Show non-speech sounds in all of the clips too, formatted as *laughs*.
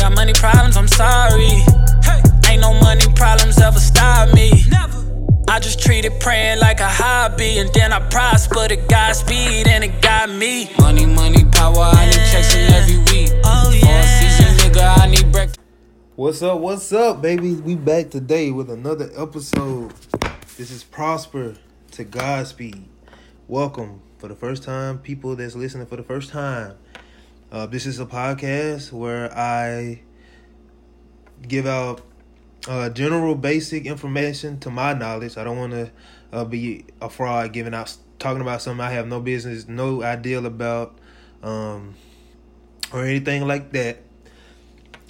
got money problems, I'm sorry. Hey. Ain't no money problems ever stop me. Never. I just treat it praying like a hobby, and then I prosper to Godspeed, and it got me. Money, money, power, I need checks in every week. Oh yeah. season, nigga, I need breakfast. What's up? What's up, baby? We back today with another episode. This is Prosper to Godspeed. Welcome for the first time, people that's listening for the first time. Uh, this is a podcast where I give out uh, general basic information to my knowledge. I don't want to uh, be a fraud giving out talking about something I have no business, no idea about, um, or anything like that.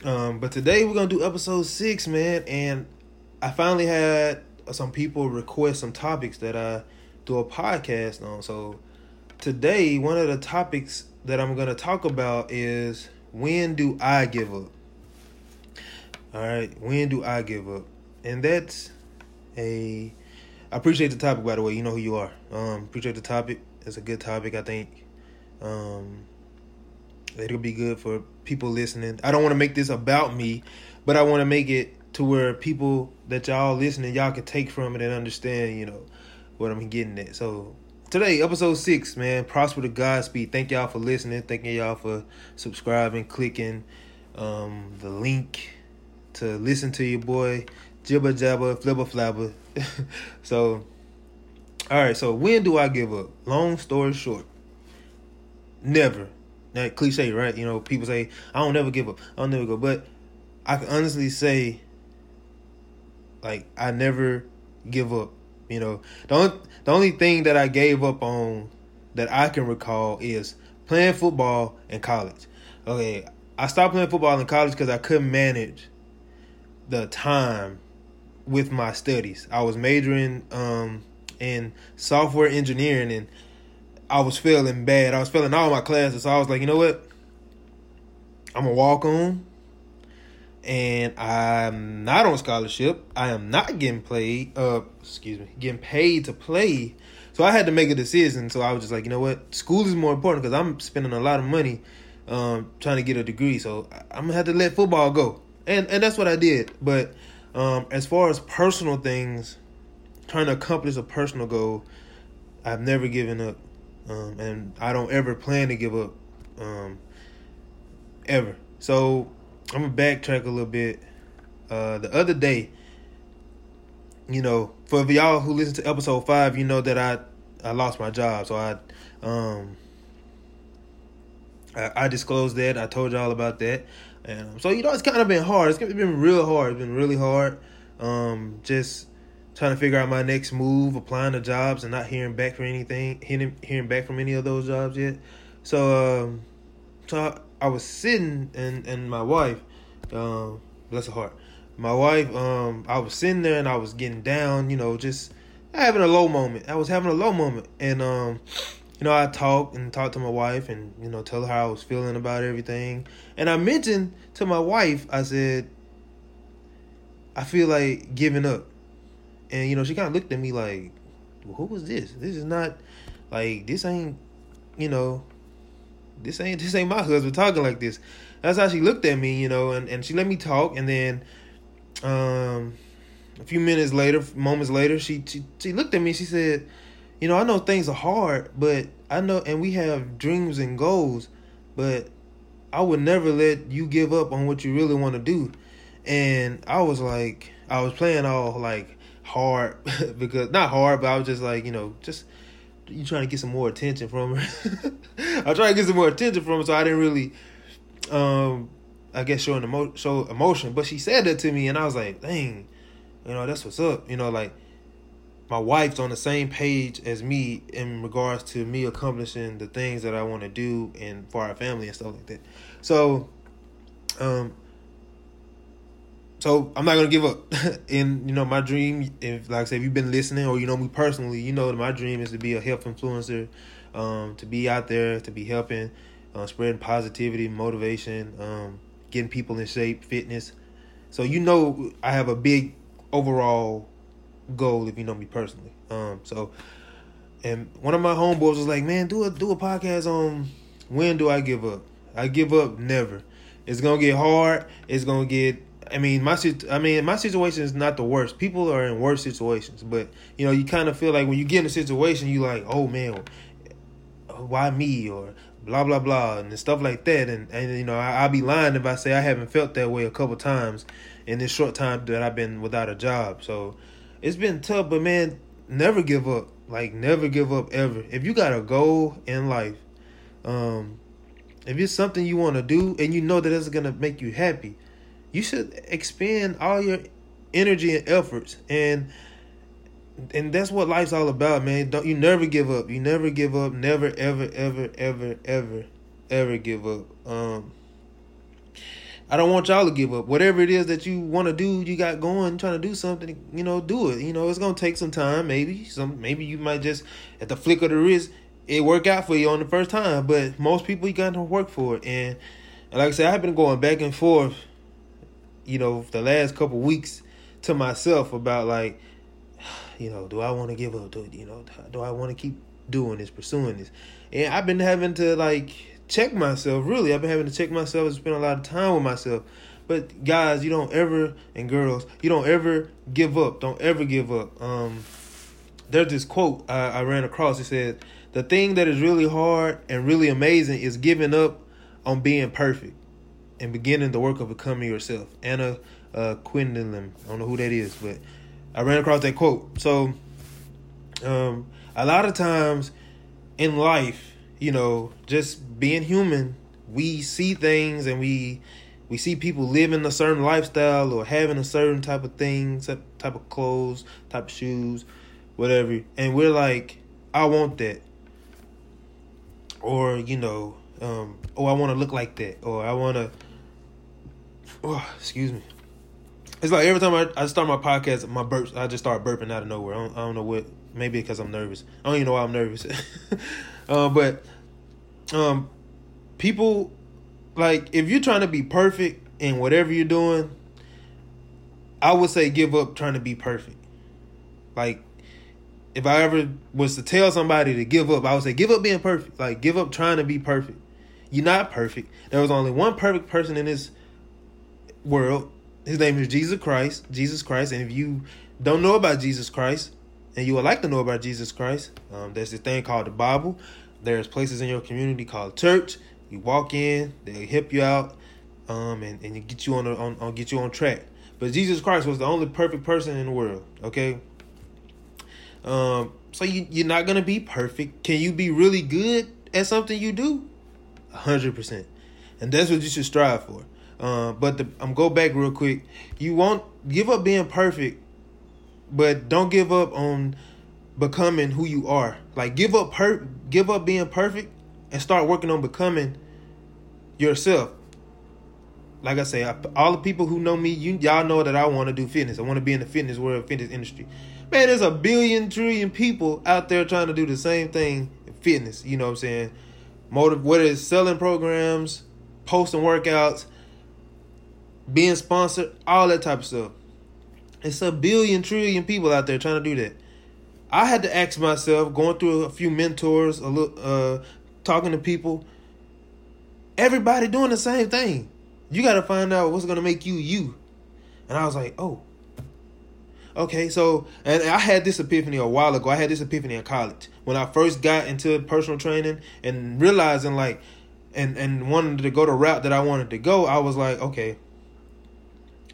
Um, but today we're gonna do episode six, man, and I finally had some people request some topics that I do a podcast on. So today, one of the topics that I'm gonna talk about is when do I give up? All right, when do I give up? And that's a. I appreciate the topic, by the way. You know who you are. Um, appreciate the topic. It's a good topic. I think. Um, it'll be good for people listening. I don't want to make this about me, but I want to make it to where people that y'all listening, y'all can take from it and understand, you know, what I'm getting at. So today, episode six, man, prosper to Godspeed. Thank y'all for listening. Thank y'all for subscribing, clicking um, the link to listen to your boy jibber jabber flibber flabber. *laughs* so, all right. So when do I give up? Long story short, never. That cliche, right? You know, people say I don't never give up. I don't never go, but I can honestly say, like I never give up. You know, the only, the only thing that I gave up on that I can recall is playing football in college. Okay, I stopped playing football in college because I couldn't manage the time with my studies. I was majoring um, in software engineering and I was feeling bad. I was failing all my classes. So I was like, you know what? I'm gonna walk on. And I'm not on scholarship. I am not getting played. Uh, excuse me, getting paid to play. So I had to make a decision. So I was just like, you know what? School is more important because I'm spending a lot of money um, trying to get a degree. So I'm gonna have to let football go and and that's what I did. But um, as far as personal things, trying to accomplish a personal goal, I've never given up, um, and I don't ever plan to give up, um, ever. So I'm gonna backtrack a little bit. Uh, the other day, you know, for y'all who listen to episode five, you know that I I lost my job, so I um I, I disclosed that. I told y'all about that. And um, so you know, it's kind of been hard. It's been real hard. It's been really hard. Um, just trying to figure out my next move, applying to jobs, and not hearing back from anything, hearing hearing back from any of those jobs yet. So, um, so I, I was sitting, and and my wife, um, bless her heart, my wife, um, I was sitting there and I was getting down, you know, just having a low moment. I was having a low moment, and um you know, I talked and talked to my wife and, you know, tell her how I was feeling about everything. And I mentioned to my wife, I said, I feel like giving up. And, you know, she kind of looked at me like, well, who was this? This is not, like, this ain't, you know, this ain't, this ain't my husband talking like this. That's how she looked at me, you know, and, and she let me talk. And then, um, a few minutes later, moments later, she, she, she looked at me, she said, you know, I know things are hard, but I know, and we have dreams and goals, but I would never let you give up on what you really want to do. And I was like, I was playing all like hard *laughs* because not hard, but I was just like, you know, just you trying to get some more attention from her. *laughs* I trying to get some more attention from her, so I didn't really, um, I guess showing emo- show emotion. But she said that to me, and I was like, dang, you know, that's what's up. You know, like my wife's on the same page as me in regards to me accomplishing the things that I want to do and for our family and stuff like that. So, um, so I'm not gonna give up. *laughs* and you know, my dream, if like I said, if you've been listening or you know me personally, you know that my dream is to be a health influencer, um, to be out there, to be helping, uh, spreading positivity, motivation, um, getting people in shape, fitness. So you know, I have a big overall goal if you know me personally. Um, so, and one of my homeboys was like, "Man, do a do a podcast on when do I give up? I give up never. It's gonna get hard. It's gonna get. I mean, my I mean, my situation is not the worst. People are in worse situations, but you know, you kind of feel like when you get in a situation, you like, oh man, why me or blah blah blah and stuff like that. And and you know, I, I'll be lying if I say I haven't felt that way a couple times in this short time that I've been without a job. So it's been tough, but man, never give up. Like never give up ever. If you got a goal in life, um, if it's something you want to do and you know that it's gonna make you happy, you should expend all your energy and efforts and and that's what life's all about, man. Don't you never give up. You never give up. Never ever ever ever ever ever give up. Um I don't want y'all to give up. Whatever it is that you want to do, you got going, trying to do something, you know, do it. You know, it's gonna take some time, maybe. Some maybe you might just at the flick of the wrist, it work out for you on the first time. But most people you got to work for it. And like I said, I've been going back and forth, you know, the last couple weeks to myself about like, *sighs* you know, do I want to give up? Do you know, do I want to keep doing this, pursuing this? And I've been having to like check myself. Really, I've been having to check myself and spend a lot of time with myself. But guys, you don't ever and girls, you don't ever give up. Don't ever give up. Um, there's this quote I, I ran across. It said, "The thing that is really hard and really amazing is giving up on being perfect and beginning the work of becoming yourself." Anna uh, Quindlen. I don't know who that is, but I ran across that quote. So, um, a lot of times in life, you know, just being human, we see things and we we see people living a certain lifestyle or having a certain type of things, type of clothes, type of shoes, whatever, and we're like, I want that, or you know, um, oh, I want to look like that, or I want to, oh, excuse me. It's like every time I, I start my podcast, my burps, I just start burping out of nowhere. I don't, I don't know what, maybe because I'm nervous. I don't even know why I'm nervous. *laughs* Uh, but um, people like if you're trying to be perfect in whatever you're doing, I would say give up trying to be perfect. Like if I ever was to tell somebody to give up, I would say give up being perfect. Like give up trying to be perfect. You're not perfect. There was only one perfect person in this world. His name is Jesus Christ. Jesus Christ. And if you don't know about Jesus Christ, and you would like to know about Jesus Christ, um, there's this thing called the Bible. There's places in your community called church. You walk in, they help you out, um, and, and get you on, the, on, on get you on track. But Jesus Christ was the only perfect person in the world. Okay. Um, so you you're not gonna be perfect. Can you be really good at something you do? hundred percent, and that's what you should strive for. Uh, but the, I'm go back real quick. You won't give up being perfect, but don't give up on becoming who you are. Like give up per give up being perfect and start working on becoming yourself. Like I say, I, all the people who know me, you y'all know that I want to do fitness. I want to be in the fitness world, fitness industry. Man, there's a billion trillion people out there trying to do the same thing in fitness. You know what I'm saying? Motive, whether it's selling programs, posting workouts, being sponsored, all that type of stuff. It's a billion trillion people out there trying to do that. I had to ask myself, going through a few mentors, a little, uh, talking to people. Everybody doing the same thing. You got to find out what's gonna make you you. And I was like, oh, okay. So, and I had this epiphany a while ago. I had this epiphany in college when I first got into personal training and realizing like, and and wanted to go the route that I wanted to go. I was like, okay.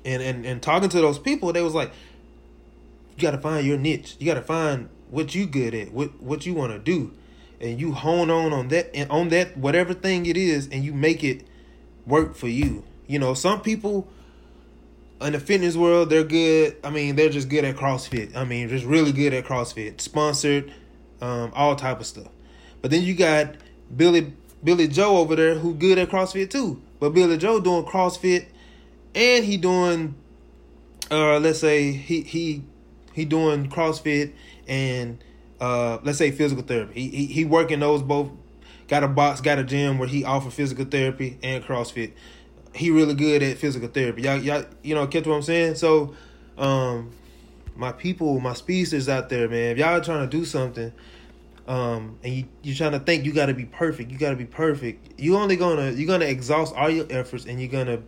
And and and talking to those people, they was like, you got to find your niche. You got to find what you good at, what what you want to do, and you hone on on that and on that whatever thing it is, and you make it work for you. You know, some people in the fitness world, they're good. I mean, they're just good at CrossFit. I mean, just really good at CrossFit, sponsored, um, all type of stuff. But then you got Billy Billy Joe over there who good at CrossFit too. But Billy Joe doing CrossFit, and he doing, uh, let's say he he he doing CrossFit and uh, let's say physical therapy. He, he he working those both. Got a box, got a gym where he offer physical therapy and CrossFit. He really good at physical therapy. Y'all, y'all, you know, catch what I'm saying? So, um, my people, my speedsters out there, man, if y'all trying to do something, um, and you you're trying to think you got to be perfect. You got to be perfect. You only gonna you're gonna exhaust all your efforts, and you're gonna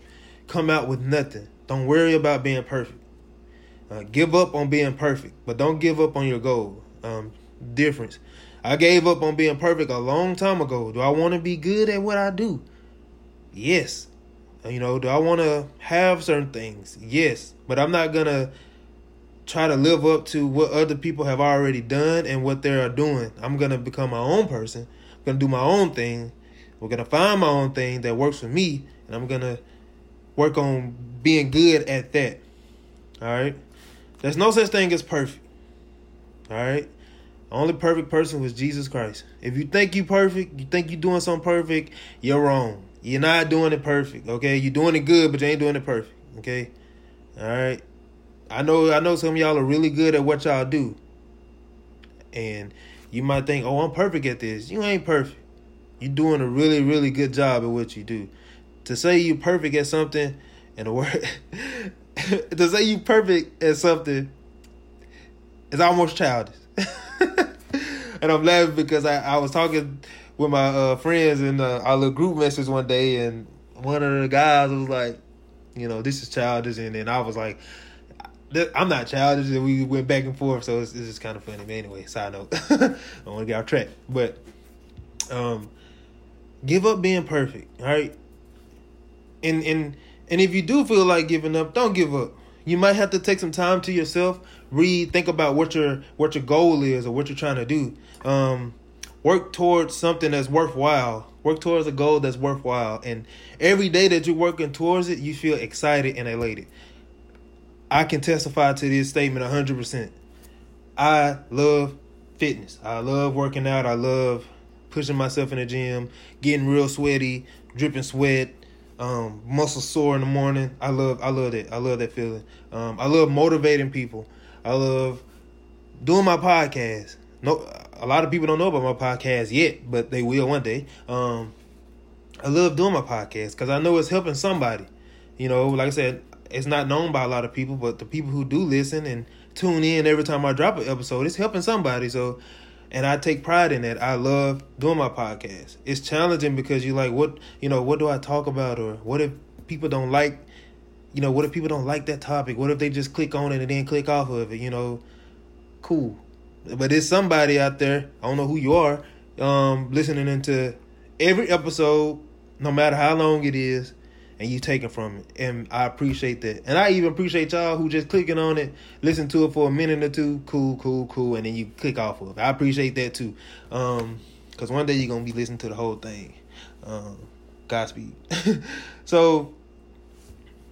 come out with nothing. Don't worry about being perfect. Uh, give up on being perfect, but don't give up on your goal. Um, difference. I gave up on being perfect a long time ago. Do I want to be good at what I do? Yes. You know, do I want to have certain things? Yes. But I'm not going to try to live up to what other people have already done and what they are doing. I'm going to become my own person. I'm going to do my own thing. We're going to find my own thing that works for me. And I'm going to work on being good at that. All right. There's no such thing as perfect. All right. The only perfect person was Jesus Christ. If you think you perfect, you think you're doing something perfect, you're wrong. You're not doing it perfect, okay? You're doing it good, but you ain't doing it perfect, okay? All right. I know I know some y'all are really good at what y'all do. And you might think, "Oh, I'm perfect at this." You ain't perfect. You're doing a really really good job at what you do. To say you perfect at something and the word *laughs* to say you perfect at something is almost childish. *laughs* and I'm laughing because I, I was talking with my uh, friends in uh, our little group message one day, and one of the guys was like, you know, this is childish, and then I was like, I'm not childish, and we went back and forth, so it's, it's just kind of funny. But anyway, side note, *laughs* I don't want to get off track, but um, give up being perfect, all right? And and and if you do feel like giving up, don't give up. You might have to take some time to yourself, read, think about what your what your goal is or what you're trying to do. Um, work towards something that's worthwhile. Work towards a goal that's worthwhile. And every day that you're working towards it, you feel excited and elated. I can testify to this statement 100%. I love fitness. I love working out. I love pushing myself in the gym, getting real sweaty, dripping sweat, um, muscle sore in the morning. I love I love that. I love that feeling. Um, I love motivating people. I love doing my podcast. No, a lot of people don't know about my podcast yet, but they will one day. Um, I love doing my podcast because I know it's helping somebody. You know, like I said, it's not known by a lot of people, but the people who do listen and tune in every time I drop an episode, it's helping somebody. So and I take pride in that. I love doing my podcast. It's challenging because you're like what you know. What do I talk about, or what if people don't like, you know, what if people don't like that topic? What if they just click on it and then click off of it? You know, cool. But there's somebody out there. I don't know who you are. Um, listening into every episode, no matter how long it is, and you taking from it. And I appreciate that. And I even appreciate y'all who just clicking on it, listen to it for a minute or two, cool, cool, cool, and then you click off of it. I appreciate that too. Um, cause one day you're gonna be listening to the whole thing. Um, Godspeed. *laughs* so,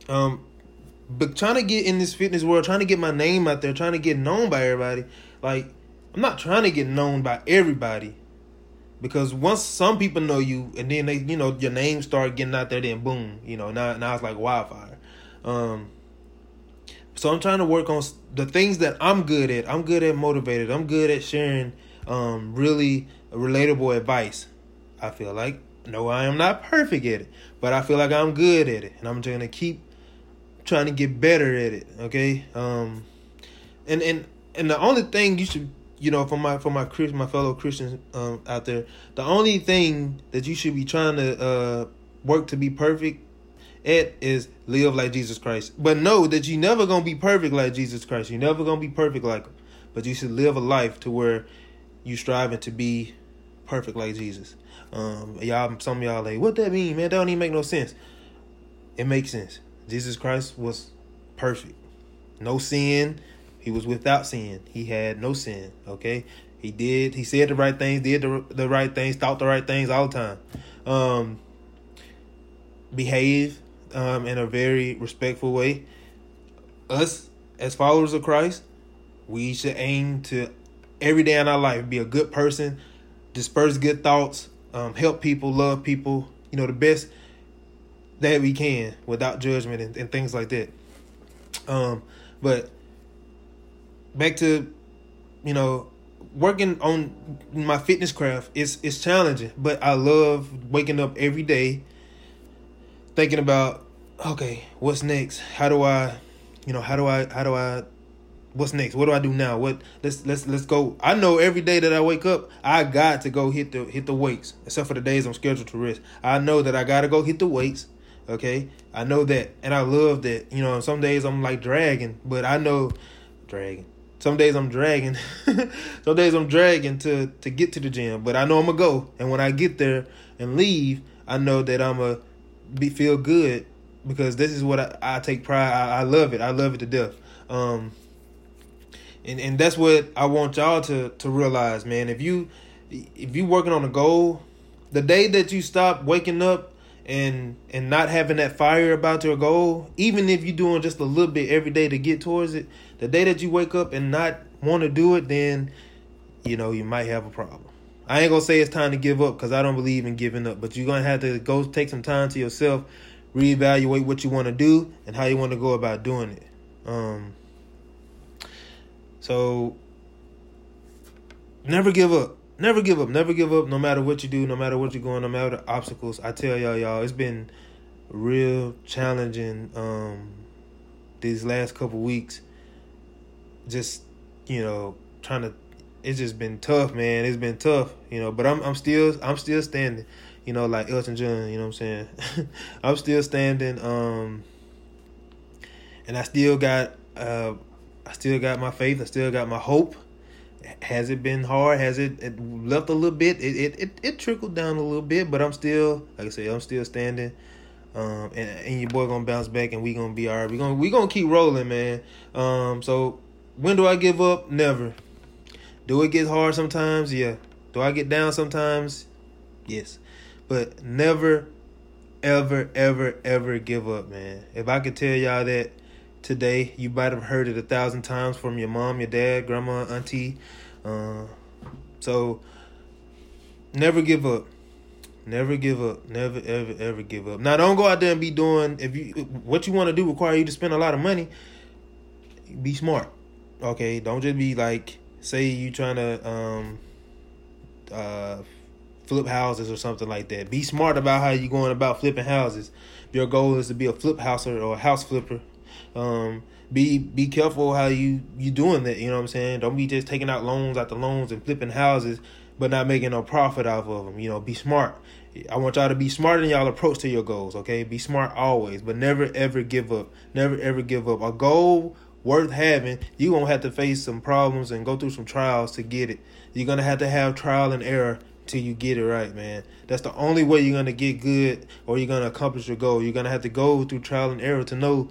um, but trying to get in this fitness world, trying to get my name out there, trying to get known by everybody. Like, I'm not trying to get known by everybody because once some people know you and then they you know your name start getting out there then boom you know now now it's like wildfire. Um so i'm trying to work on the things that i'm good at. I'm good at motivated. I'm good at sharing um really relatable advice i feel like. No i am not perfect at it but i feel like i'm good at it and i'm to keep trying to get better at it okay? Um and and and the only thing you should you know, for my for my my fellow Christians um, out there, the only thing that you should be trying to uh, work to be perfect at is live like Jesus Christ. But know that you never gonna be perfect like Jesus Christ. You're never gonna be perfect like him. But you should live a life to where you striving to be perfect like Jesus. Um, y'all, some of y'all like, what that mean, man? That don't even make no sense. It makes sense. Jesus Christ was perfect, no sin he was without sin. He had no sin. Okay, he did. He said the right things, did the the right things, thought the right things all the time. Um, behave um, in a very respectful way. Us as followers of Christ, we should aim to every day in our life be a good person, disperse good thoughts, um, help people, love people. You know the best that we can without judgment and, and things like that. Um, but back to you know working on my fitness craft it's it's challenging but i love waking up every day thinking about okay what's next how do i you know how do i how do i what's next? What do I do now? What let's let's let's go. I know every day that I wake up, I got to go hit the hit the weights. Except for the days I'm scheduled to rest. I know that I gotta go hit the weights. Okay, I know that, and I love that. You know, some days I'm like dragging, but I know dragging. Some days I'm dragging. *laughs* some days I'm dragging to to get to the gym, but I know I'm gonna go. And when I get there and leave, I know that I'm gonna be feel good because this is what I, I take pride. I, I, love it. I love it to death. Um, and and that's what I want y'all to to realize, man. If you if you working on a goal, the day that you stop waking up and and not having that fire about your goal, even if you're doing just a little bit every day to get towards it, the day that you wake up and not want to do it, then you know you might have a problem. I ain't gonna say it's time to give up because I don't believe in giving up, but you're gonna have to go take some time to yourself, reevaluate what you want to do and how you want to go about doing it. Um, so never give up. Never give up. Never give up. No matter what you do, no matter what you're going, no matter the obstacles. I tell y'all, y'all, it's been real challenging um, these last couple weeks. Just you know, trying to. It's just been tough, man. It's been tough, you know. But I'm I'm still I'm still standing, you know, like Elton John. You know what I'm saying? *laughs* I'm still standing. Um, and I still got uh, I still got my faith. I still got my hope has it been hard? Has it, it left a little bit? It, it, it it trickled down a little bit, but I'm still like I say, I'm still standing. Um, and, and your boy gonna bounce back, and we gonna be all right. We gonna we gonna keep rolling, man. Um, so when do I give up? Never. Do it get hard sometimes? Yeah. Do I get down sometimes? Yes. But never, ever, ever, ever give up, man. If I could tell y'all that today. You might have heard it a thousand times from your mom, your dad, grandma, auntie. Uh, so never give up. Never give up. Never ever ever give up. Now don't go out there and be doing if you what you want to do require you to spend a lot of money. Be smart. Okay, don't just be like say you trying to um uh flip houses or something like that. Be smart about how you're going about flipping houses. If your goal is to be a flip houser or a house flipper, um, be be careful how you you doing that. You know what I'm saying? Don't be just taking out loans after loans and flipping houses, but not making no profit off of them. You know, be smart. I want y'all to be smart in y'all approach to your goals. Okay, be smart always, but never ever give up. Never ever give up. A goal worth having, you're gonna have to face some problems and go through some trials to get it. You're gonna have to have trial and error till you get it right, man. That's the only way you're gonna get good or you're gonna accomplish your goal. You're gonna have to go through trial and error to know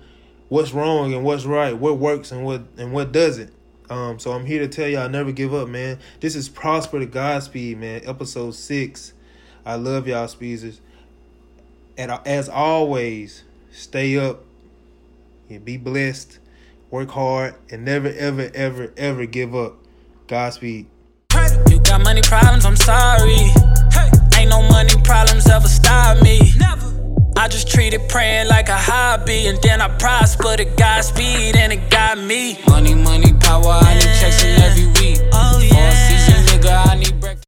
what's wrong and what's right, what works and what and what doesn't. Um, so I'm here to tell y'all never give up, man. This is Prosper to Godspeed, man. Episode six. I love y'all, Speezers. And as always, stay up and be blessed. Work hard and never, ever, ever, ever give up. Godspeed. You got money problems, I'm sorry. Hey. Ain't no money problems ever stop me. Never. I just treated praying like a hobby, and then I prospered at Godspeed, and it got me. Money, money, power, I need checks every week. Oh, yeah. All season, nigga, I need breakfast.